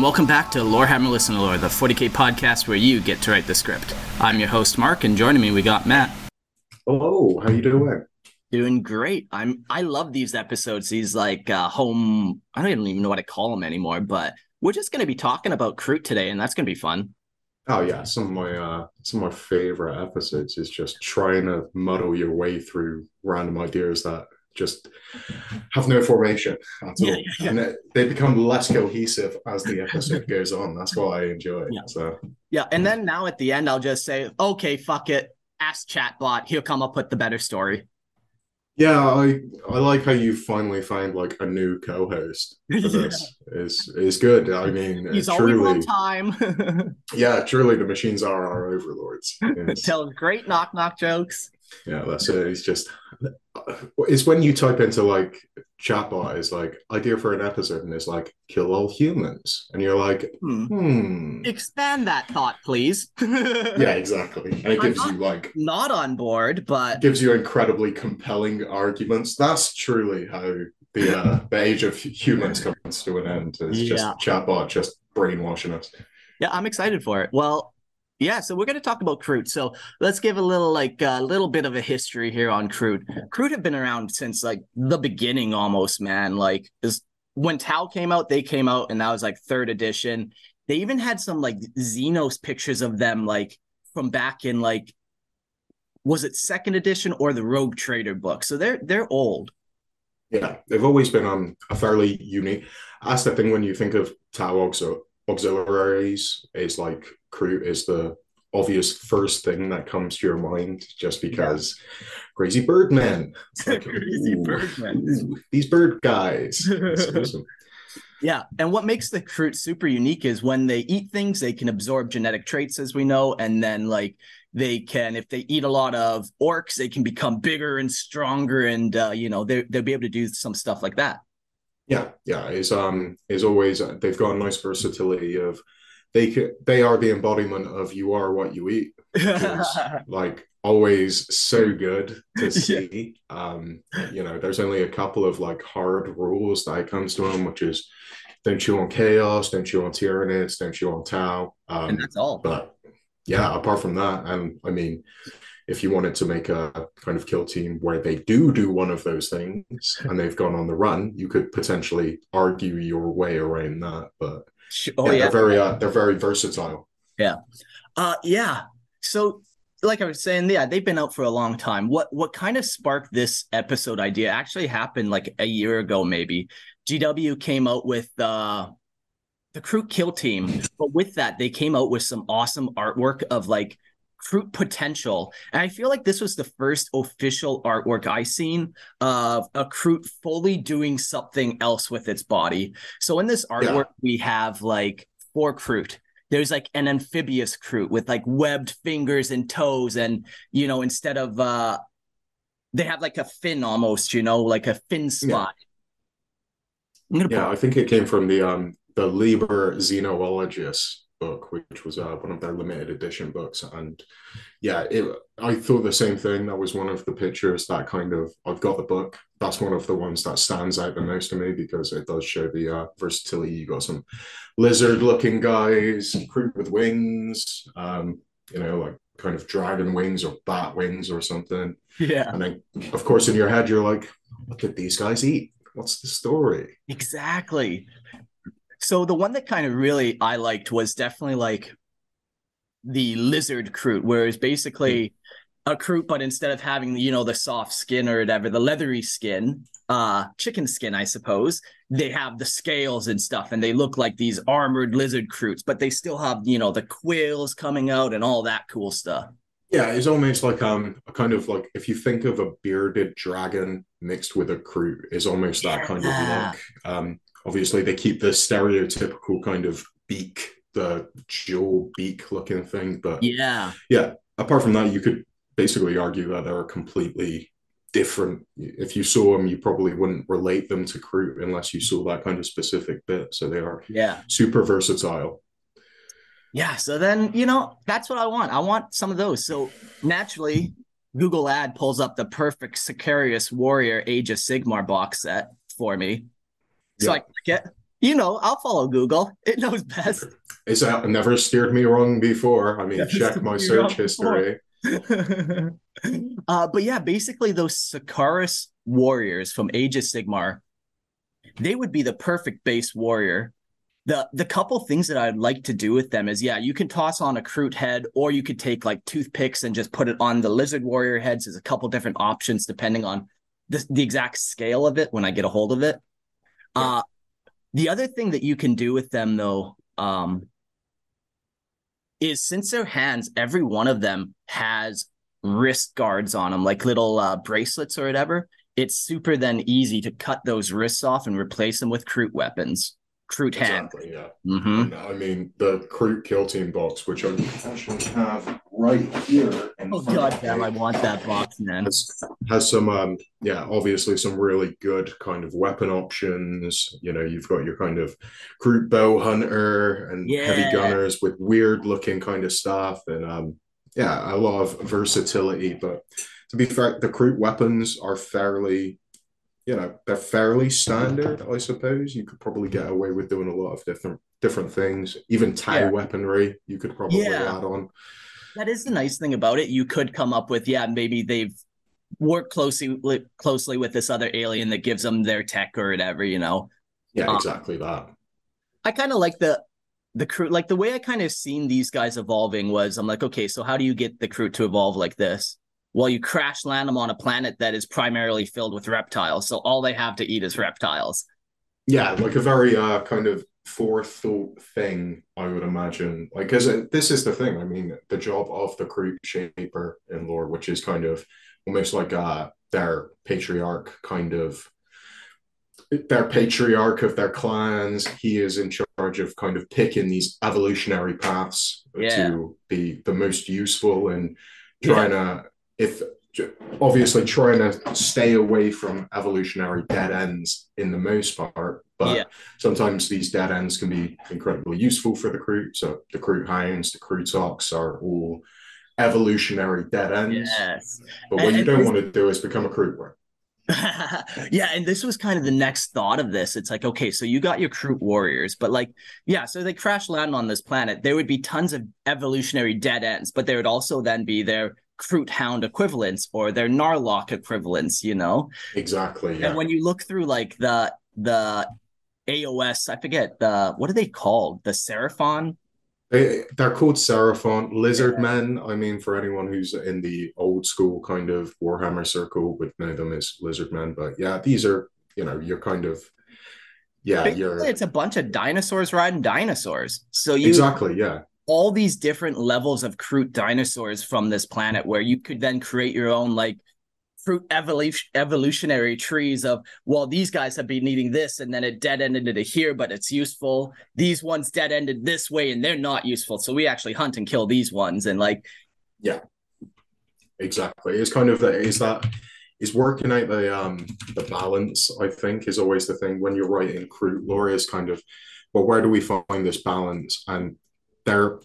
And welcome back to Lorehammer Listener Lore, the 40k podcast where you get to write the script. I'm your host Mark, and joining me we got Matt. Hello, how you doing? Matt? Doing great. I'm. I love these episodes. These like uh, home. I don't even know what to call them anymore. But we're just going to be talking about Kroot today, and that's going to be fun. Oh yeah, some of my uh, some of my favorite episodes is just trying to muddle your way through random ideas that just have no formation at all, Yeah, yeah, yeah. and it, they become less cohesive as the episode goes on. That's what I enjoy. Yeah. So Yeah, and then now at the end, I'll just say, "Okay, fuck it. Ask chatbot. He'll come up with the better story." yeah, I I like how you finally find like a new co-host for this. is is good. I mean, He's uh, always truly, on time. yeah, truly, the machines are our overlords. It's- Tells great knock knock jokes. Yeah, that's it. It's just it's when you type into like chatbot is like idea for an episode and it's like kill all humans and you're like Hmm. hmm Expand that thought, please. yeah exactly and it I'm gives not- you like Not on board, but gives you incredibly compelling arguments that's truly how the uh the age of humans comes to an end it's Yeah. just chatbot just brainwashing us yeah, I'm excited for it. Well, yeah, so we're going to talk about Kroot. So let's give a little, like, a little bit of a history here on Kroot. Kroot have been around since like the beginning, almost, man. Like, is when Tau came out, they came out, and that was like third edition. They even had some like Xenos pictures of them, like from back in like, was it second edition or the Rogue Trader book? So they're they're old. Yeah, they've always been um, a fairly unique. That's the thing when you think of Tau auxil- auxiliaries, is like Kroot is the obvious first thing that comes to your mind, just because crazy birdmen. It's like, Crazy ooh, birdmen. these bird guys. Awesome. Yeah, and what makes the Kroot super unique is when they eat things, they can absorb genetic traits, as we know, and then like they can, if they eat a lot of orcs, they can become bigger and stronger, and uh, you know they they'll be able to do some stuff like that. Yeah, yeah. Is um is always they've got a nice versatility of they c- they are the embodiment of you are what you eat. like always so good to see. Um, you know, there's only a couple of like hard rules that comes to them, which is don't chew on chaos, don't chew on Tyranids, don't chew on Tau. Um, and that's all. but yeah, apart from that, and I mean, if you wanted to make a kind of kill team where they do do one of those things and they've gone on the run, you could potentially argue your way around that. But oh, yeah, yeah. they're very uh, they're very versatile. Yeah, uh, yeah. So, like I was saying, yeah, they've been out for a long time. What what kind of sparked this episode idea? Actually, happened like a year ago, maybe. GW came out with uh, the Kroot Kill Team, but with that, they came out with some awesome artwork of like Kroot potential. And I feel like this was the first official artwork I seen of a Kroot fully doing something else with its body. So in this artwork, yeah. we have like four Kroot. There's like an amphibious Kroot with like webbed fingers and toes, and you know, instead of uh they have like a fin almost, you know, like a fin spot. Yeah, yeah I think it came from the um the Liber Xenologis book, which was uh, one of their limited edition books. And yeah, it, I thought the same thing. That was one of the pictures that kind of, I've got the book. That's one of the ones that stands out the most to me because it does show the uh, versatility. You got some lizard looking guys, Kroot with wings, um, you know, like kind of dragon wings or bat wings or something. Yeah. And then, of course, in your head, you're like, what did these guys eat? What's the story? Exactly. So the one that kind of really I liked was definitely like the lizard Kroot, where it's basically a Kroot, but instead of having you know the soft skin or whatever, the leathery skin, uh, chicken skin, I suppose, they have the scales and stuff, and they look like these armored lizard Kroots, but they still have you know the quills coming out and all that cool stuff. Yeah, it's almost like um a kind of like if you think of a bearded dragon mixed with a Kroot, is almost that yeah. kind of look. Um, obviously they keep the stereotypical kind of beak, the jewel beak looking thing. But yeah, yeah. Apart from that, you could basically argue that they're completely different. If you saw them, you probably wouldn't relate them to Kroot unless you saw that kind of specific bit. So they are yeah super versatile. Yeah. So then you know that's what I want. I want some of those. So naturally, Google Ad pulls up the perfect Sicarius Warrior Age of Sigmar box set for me. So I get, you know, I'll follow Google. It knows best. It's uh, never steered me wrong before. I mean, check my search history. uh, but yeah, basically those Sicarius warriors from Age of Sigmar, they would be the perfect base warrior. The the couple things that I'd like to do with them is yeah, you can toss on a Kroot head, or you could take like toothpicks and just put it on the lizard warrior heads. There's a couple different options depending on the, the exact scale of it when I get a hold of it. Uh, the other thing that you can do with them, though, um, is since their hands, every one of them has wrist guards on them, like little uh, bracelets or whatever. It's super then easy to cut those wrists off and replace them with Kroot weapons. Kroot exactly. Yeah. Mm-hmm. I mean, the Kroot Kill Team box, which I actually have right here. Oh god damn! I want that box, man. Has, has some, um, yeah, obviously some really good kind of weapon options. You know, you've got your kind of Kroot bow hunter and yeah. heavy gunners with weird looking kind of stuff, and um, yeah, a lot of versatility. But to be fair, the Kroot weapons are fairly you know they're fairly standard i suppose you could probably get away with doing a lot of different different things even tie yeah. weaponry you could probably yeah. add on that is the nice thing about it you could come up with yeah maybe they've worked closely closely with this other alien that gives them their tech or whatever you know yeah um, exactly that i kind of like the the Kroot like the way i kind of seen these guys evolving was i'm like okay so how do you get the Kroot to evolve like this well, you crash land them on a planet that is primarily filled with reptiles. So all they have to eat is reptiles. Yeah, like a very uh, kind of forethought thing, I would imagine. Like, because this is the thing. I mean, the job of the Kroot Shaper in lore, which is kind of almost like uh, their patriarch, kind of their patriarch of their clans. He is in charge of kind of picking these evolutionary paths yeah. to be the most useful and trying yeah. to if obviously trying to stay away from evolutionary dead ends in the most part, but yeah. sometimes these dead ends can be incredibly useful for the Kroot So the Kroot hounds, the Krootox are all evolutionary dead ends. Yes. But what and, you don't want to do is become a Kroot worm. yeah, and this was kind of the next thought of this. It's like, okay, so you got your Kroot warriors, but like, yeah, so they crash land on this planet. There would be tons of evolutionary dead ends, but there would also then be their Kroot hound equivalents or their Knarloc equivalents, you know? Exactly. Yeah. And when you look through like the the AOS, I forget the what are they called? The Seraphon they, they're called Seraphon lizard yeah. men. I mean, for anyone who's in the old school kind of Warhammer circle, would know them as lizard men. But yeah, these are you know you're kind of yeah Basically, you're it's a bunch of dinosaurs riding dinosaurs. So you exactly yeah all these different levels of Kroot dinosaurs from this planet where you could then create your own like Kroot evolution evolutionary trees of well these guys have been eating this and then it dead ended it here but it's useful. These ones dead ended this way and they're not useful. So we actually hunt and kill these ones and like yeah. Exactly. It's kind of is that is working out the um the balance i think is always the thing when you're writing Kroot lore is kind of well where do we find this balance? And they're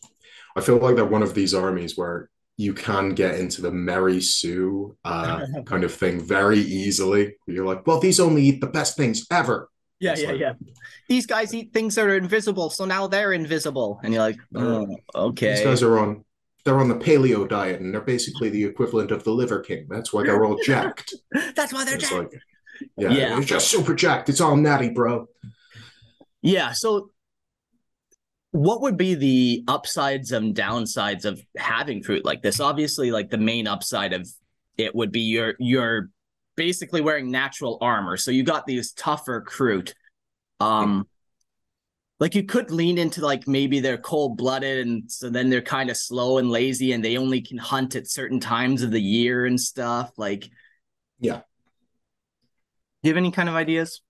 i feel like they're one of these armies where you can get into the Mary Sue uh, kind of thing very easily. You're like, well, these only eat the best things ever. Yeah, it's yeah, like, yeah. These guys eat things that are invisible, so now they're invisible, and you're like, oh, okay. These guys are on they're on the paleo diet, and they're basically the equivalent of the Liver King. That's why they're all jacked. That's why they're jacked. Like, yeah, yeah, it's just super jacked. It's all natty, bro. Yeah, so what would be the upsides and downsides of having Kroot like this? Obviously, like the main upside of it would be you're you're basically wearing natural armor. So you got these tougher Kroot. Um like you could lean into like maybe they're cold blooded and so then they're kind of slow and lazy and they only can hunt at certain times of the year and stuff. Like yeah. Do you have any kind of ideas?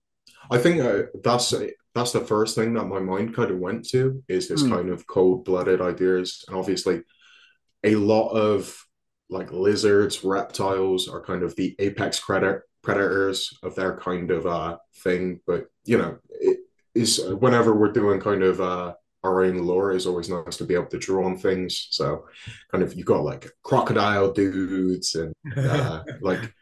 I think uh, that's that's the first thing that my mind kind of went to is this mm. kind of cold-blooded ideas. And obviously a lot of like lizards reptiles are kind of the apex predator predators of their kind of uh thing. But you know it is whenever we're doing kind of uh our own lore is always nice to be able to draw on things. So kind of you got like crocodile dudes and uh, like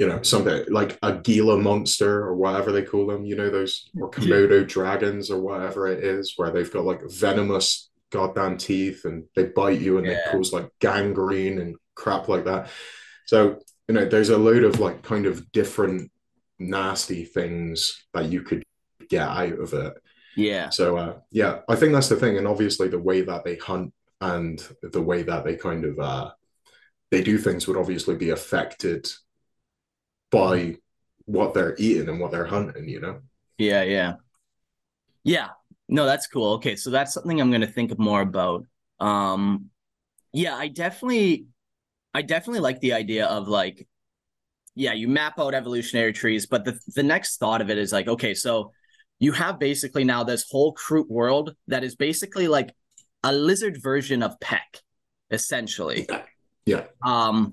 you know, something like a Gila monster or whatever they call them, you know, those or Komodo dragons or whatever it is, where they've got like venomous goddamn teeth and they bite you and yeah. they cause like gangrene and crap like that. So, you know, there's a load of like kind of different nasty things that you could get out of it. Yeah. So uh yeah, I think that's the thing. And obviously the way that they hunt and the way that they kind of uh they do things would obviously be affected by what they're eating and what they're hunting, you know? Yeah, yeah. Yeah. No, that's cool. Okay, so that's something I'm gonna think more about. Um yeah, I definitely I definitely like the idea of like, yeah, you map out evolutionary trees, but the the next thought of it is like, okay, so you have basically now this whole Kroot world that is basically like a lizard version of Pech, essentially. Yeah. yeah. Um,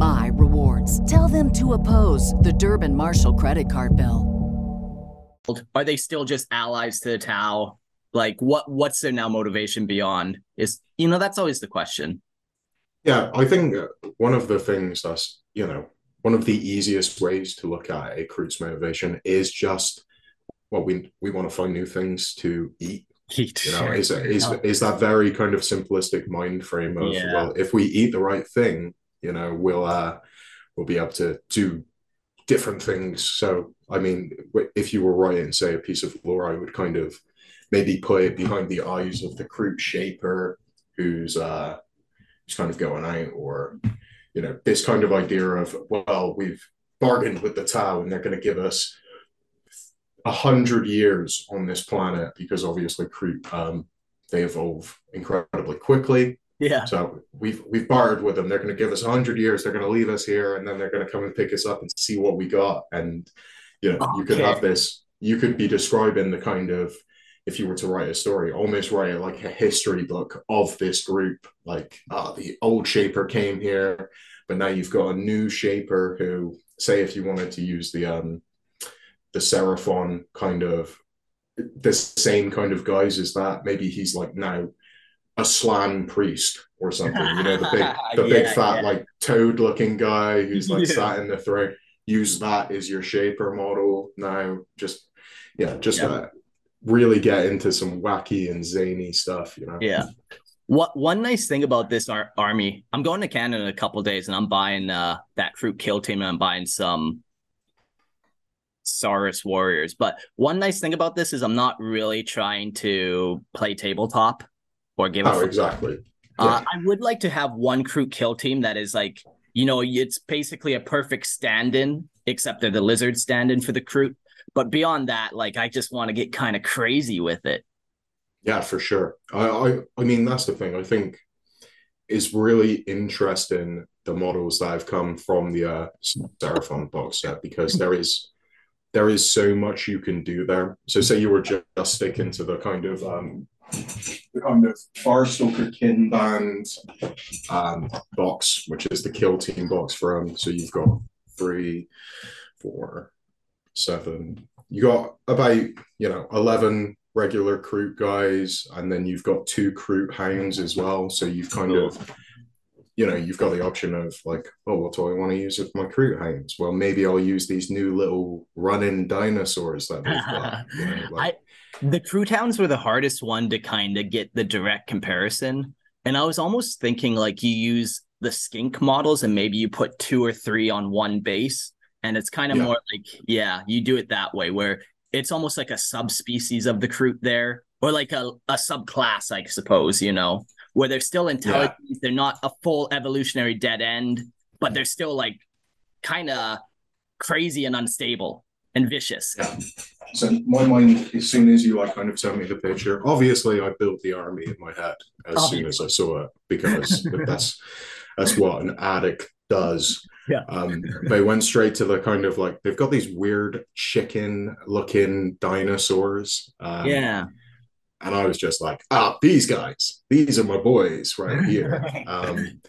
my rewards. Tell them to oppose the Durbin Marshall credit card bill. Are they still just allies to the Tau? Like what what's their now motivation beyond? Is you know that's always the question. Yeah, I think one of the things that's, you know, one of the easiest ways to look at a Kroot's motivation is just well, we we want to find new things to eat. Eat. You know, is is is that very kind of simplistic mind frame of yeah. well, if we eat the right thing, you know we'll uh we'll be able to do different things. So i mean if you were writing say a piece of lore i would kind of maybe put it behind the eyes of the Kroot shaper who's uh who's kind of going out or you know this kind of idea of well we've bargained with the Tau and they're going to give us a hundred years on this planet because obviously Kroot um, they evolve incredibly quickly yeah. So we've we've bartered with them. They're going to give us hundred years. They're going to leave us here, and then they're going to come and pick us up and see what we got. And you know, okay. you could have this you could be describing the kind of if you were to write a story, almost write like a history book of this group. Like, uh, the old shaper came here, but now you've got a new shaper who, say, if you wanted to use the um the Seraphon kind of the same kind of guys as that, maybe he's like now a Slann priest or something. You know, the big the yeah, big fat yeah. like toad looking guy who's like yeah. sat in the throne. Use that as your shaper model now. Just yeah, just uh, really get into some wacky and zany stuff. You know. Yeah. What one nice thing about this ar- army, I'm going to Canada in a couple days, and I'm buying uh, that Kroot kill team, and I'm buying some Saurus warriors. But one nice thing about this is I'm not really trying to play tabletop or give. Oh, exactly. Uh, I would like to have one Kroot kill team that is like you know it's basically a perfect stand-in, except they're the lizard stand-in for the Kroot. But beyond that, like I just want to get kind of crazy with it. Yeah, for sure. I, I I mean that's the thing. I think is really interesting the models that have come from the uh, Seraphon box set because there is there is so much you can do there. So say you were just, just sticking to the kind of um, the kind of Farstalker kin band um, box, which is the kill team box for them. So you've got three, four, seven. You got about you know eleven regular Kroot guys, and then you've got two Kroot hounds as well. So you've kind of, you know, you've got the option of like, oh, what do I want to use with my Kroot hounds? Well, maybe I'll use these new little running dinosaurs that they've got. You know, like, I, the Kroot hounds were the hardest one to kind of get the direct comparison. And I was almost thinking like you use the skink models and maybe you put two or three on one base. And it's kind of yeah. more like, yeah, you do it that way where it's almost like a subspecies of the Kroot there, or like a, a subclass, I suppose, you know, where they're still intelligent. Yeah. They're not a full evolutionary dead end, but they're still like kind of crazy and unstable and vicious. Yeah. So my mind, as soon as you like kind of tell me the picture, obviously I built the army in my head as obviously. soon as I saw it because that's that's what an addict does. Yeah. Um, they went straight to the kind of like they've got these weird chicken looking dinosaurs. Um, yeah. And I was just like, ah, these guys, these are my boys right here. um,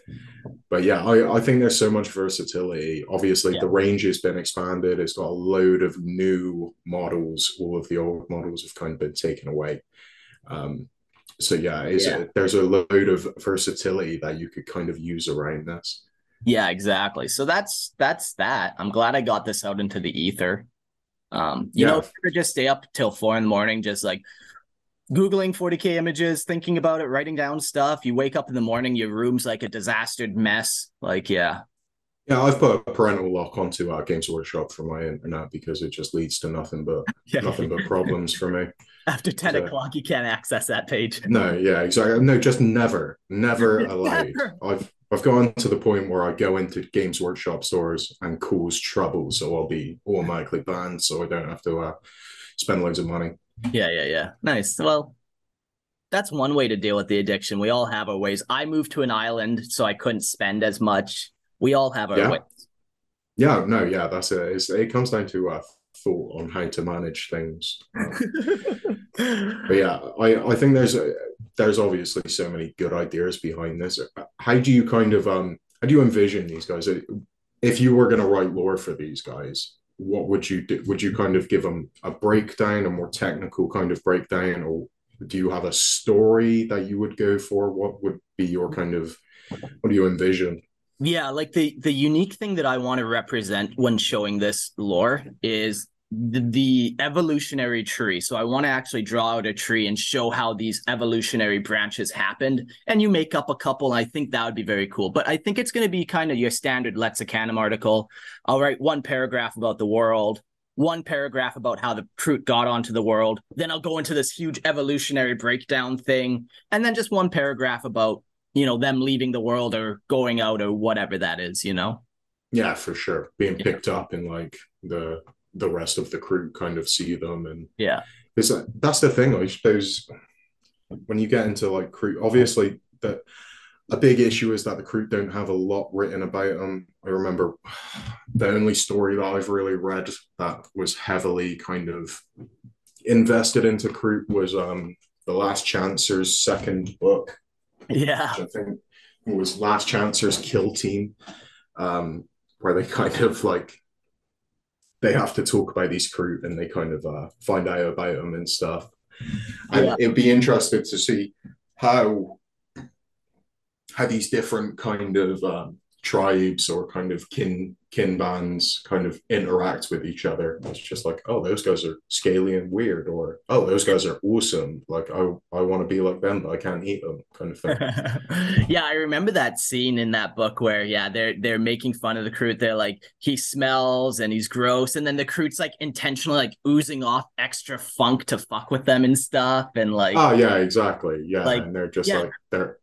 but yeah, I, I think there's so much versatility. Obviously, yeah. the range has been expanded. It's got a load of new models. All of the old models have kind of been taken away. Um, so yeah, yeah. There's a load of versatility that you could kind of use around this. Yeah, exactly. So that's that's that. I'm glad I got this out into the ether. Um, you yeah. know, just stay up till four in the morning, just like Googling 40K images, thinking about it, writing down stuff. You wake up in the morning, your room's like a disastered mess. Like, yeah. Yeah, I've put a parental lock onto our Games Workshop for my internet because it just leads to nothing but yeah. nothing but problems for me. After 10 so, o'clock, you can't access that page. No, yeah, exactly. No, just never, never allowed. Never. I've I've gone to the point where I go into Games Workshop stores and cause trouble, so I'll be automatically banned, so I don't have to uh, spend loads of money. Yeah, yeah, yeah. Nice. Well, that's one way to deal with the addiction. We all have our ways. I moved to an island, so I couldn't spend as much. We all have our yeah. ways. Yeah, no, yeah, that's it. It's, it comes down to uh, thought on how to manage things. but yeah, I, I think there's a, there's obviously so many good ideas behind this. How do you kind of um how do you envision these guys? If you were going to write lore for these guys, what would you do? Would you kind of give them a breakdown, a more technical kind of breakdown, or do you have a story that you would go for? What would be your kind of what do you envision? Yeah, like the the unique thing that I want to represent when showing this lore is the, the evolutionary tree. So I want to actually draw out a tree and show how these evolutionary branches happened. And you make up a couple. I think that would be very cool. But I think it's going to be kind of your standard Lexicanum article. I'll write one paragraph about the world, one paragraph about how the Kroot got onto the world. Then I'll go into this huge evolutionary breakdown thing. And then just one paragraph about, you know, them leaving the world or going out or whatever that is, you know? Yeah, for sure. Being picked yeah. up in like the the rest of the Kroot kind of see them and yeah it's that's the thing i suppose when you get into like Kroot obviously that a big issue is that the Kroot don't have a lot written about them. I remember the only story that I've really read that was heavily kind of invested into Kroot was um the Last Chancer's second book. Yeah. I think it was Last Chancer's Kill Team, um, where they kind of like they have to talk about these Kroot and they kind of uh, find out about them and stuff. And Yeah. it'd be interested to see how how these different kind of um, tribes or kind of kin kin bands kind of interact with each other. It's just like, oh, those guys are scaly and weird, or oh, those guys are awesome. Like I I want to be like them, but I can't eat them, kind of thing. yeah, I remember that scene in that book where yeah, they're they're making fun of the Kroot. They're like, he smells and he's gross, and then the Kroot's like intentionally like oozing off extra funk to fuck with them and stuff, and like Oh yeah, exactly. Yeah, Like, and they're just yeah. like they're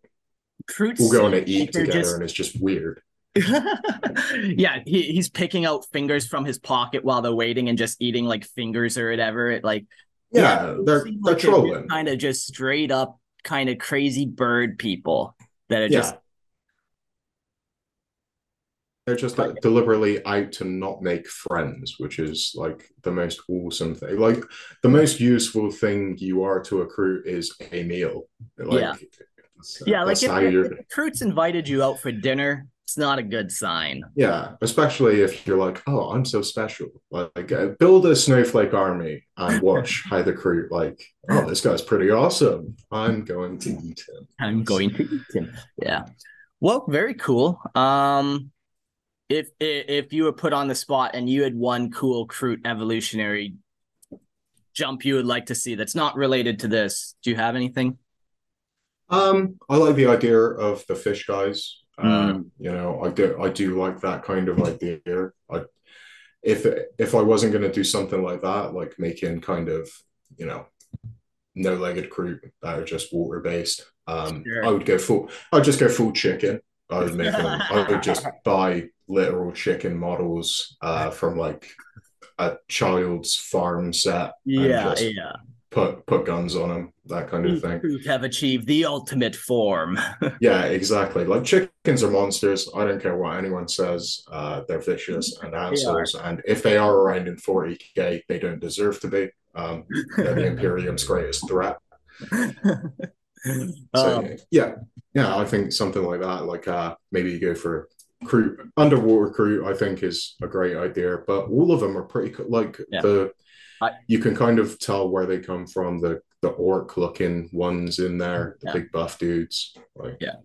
Kroots, we're going to eat together, just- and it's just weird. yeah, he, he's picking out fingers from his pocket while they're waiting and just eating like fingers or whatever. It like Yeah, they're they're trolling. kind of just straight up kind of crazy bird people that are Yeah. just They're just like, deliberately out to not make friends, which is like the most awesome thing. Like the most useful thing you are to a Kroot is a meal. Like, Yeah. that's- yeah, like if, if, if Kroot's invited you out for dinner, it's not a good sign. Yeah, especially if you're like, oh, I'm so special. Like, uh, build a snowflake army and watch how the Kroot like, oh, this guy's pretty awesome. I'm going to eat him. I'm going to eat him. Yeah. Well, very cool. Um, if if you were put on the spot and you had one cool Kroot evolutionary jump you would like to see that's not related to this, do you have anything? Um, I like the idea of the fish guys. Mm. Um, you know, I do I do like that kind of idea. I if if I wasn't going to do something like that, like making kind of, you know, no-legged Kroot that are just water-based, um, Sure. I would go full. I'd just go full chicken. I would make them. I would just buy literal chicken models uh, from like a child's farm set. just yeah. Put put guns on them, that kind of thing. Kroot have achieved the ultimate form. Yeah, exactly. Like chickens are monsters. I don't care what anyone says. Uh, they're vicious and assholes. And if they are around in 40k, they don't deserve to be. Um, they're the Imperium's greatest threat. So Um, yeah, yeah, I think something like that. Like uh, maybe you go for Kroot underwater Kroot. I think is a great idea. But all of them are pretty like Yeah. the. I- you can kind of tell where they come from. The the orc looking ones in there, the Yeah. big buff dudes. Like Yeah.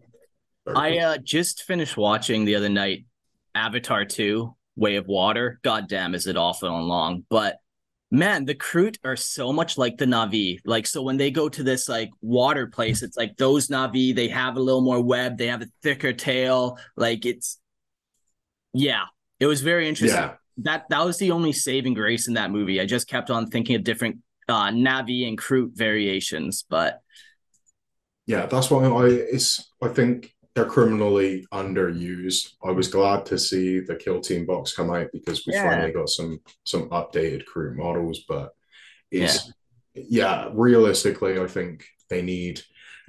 I uh, just finished watching the other night Avatar 2 Way of Water. God damn, is it awful and long. But man, the Kroot are so much like the Navi. Like, so when they go to this like water place, it's like those Navi, they have a little more web, they have a thicker tail. Like, it's yeah, it was very interesting. yeah. That that was the only saving grace in that movie. I just kept on thinking of different uh Navi and Kroot variations, but Yeah, that's why I it's I think they're criminally underused. I was glad to see the Kill Team box come out because we Yeah. finally got some some updated Kroot models, but it's yeah, realistically I think they need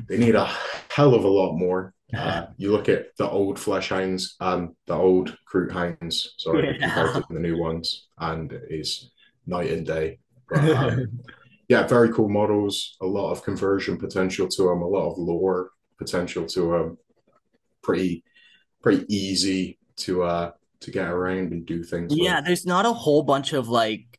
they need a hell of a lot more. Uh, you look at the old flesh hounds, and the old Kroot hounds, sorry, Yeah. compared to the new ones, and it's night and day. But, um, yeah, very cool models. A lot of conversion potential to them. A lot of lore potential to them. Pretty, pretty easy to uh to get around and do things. Yeah, with. there's not a whole bunch of like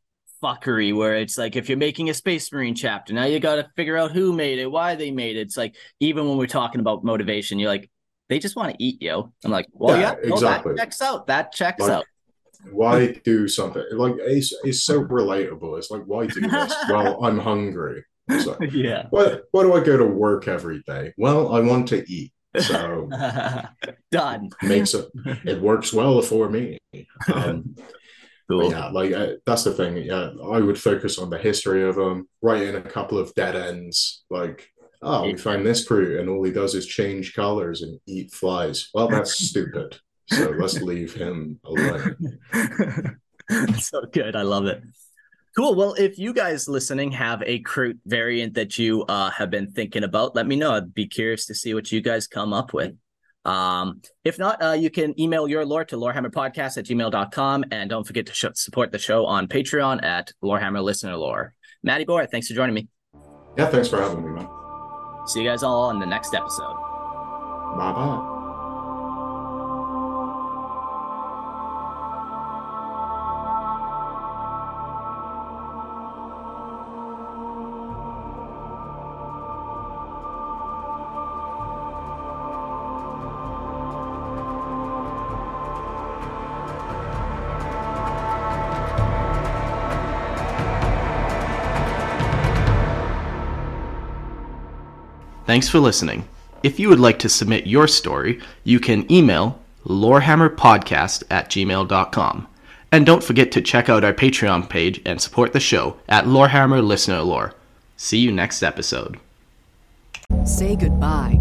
fuckery where it's like if you're making a Space Marine chapter, now you got to figure out who made it, why they made it. It's like even when we're talking about motivation, you're like, they just want to eat you. I'm like, well, Yeah, yeah, no, exactly. that checks out. That checks Like, out. Why do something like it's it's so relatable. It's like why do this? well, I'm hungry. Like, yeah. why why do I go to work every day? Well, I want to eat. So Done. makes it it works well for me. Um, Cool. yeah, like uh, that's the thing. Yeah, I would focus on the history of them, write in a couple of dead ends. Like, oh, we found this Kroot, and all he does is change colors and eat flies. Well, that's stupid. So let's leave him alone. so good. I love it. Cool. Well, if you guys listening have a Kroot variant that you uh, have been thinking about, let me know. I'd be curious to see what you guys come up with. Um, if not, uh, you can email your lore to lorehammerpodcast at gmail.com. And don't forget to sh- support the show on Patreon at Lorehammer Listener Lore. Matty Boy, thanks for joining me. Yeah, thanks for having me, man. See you guys all in the next episode. Bye bye. Thanks for listening. If you would like to submit your story, you can email lorehammerpodcast at gmail.com. And don't forget to check out our Patreon page and support the show at Lorehammer Listener Lore. See you next episode. Say goodbye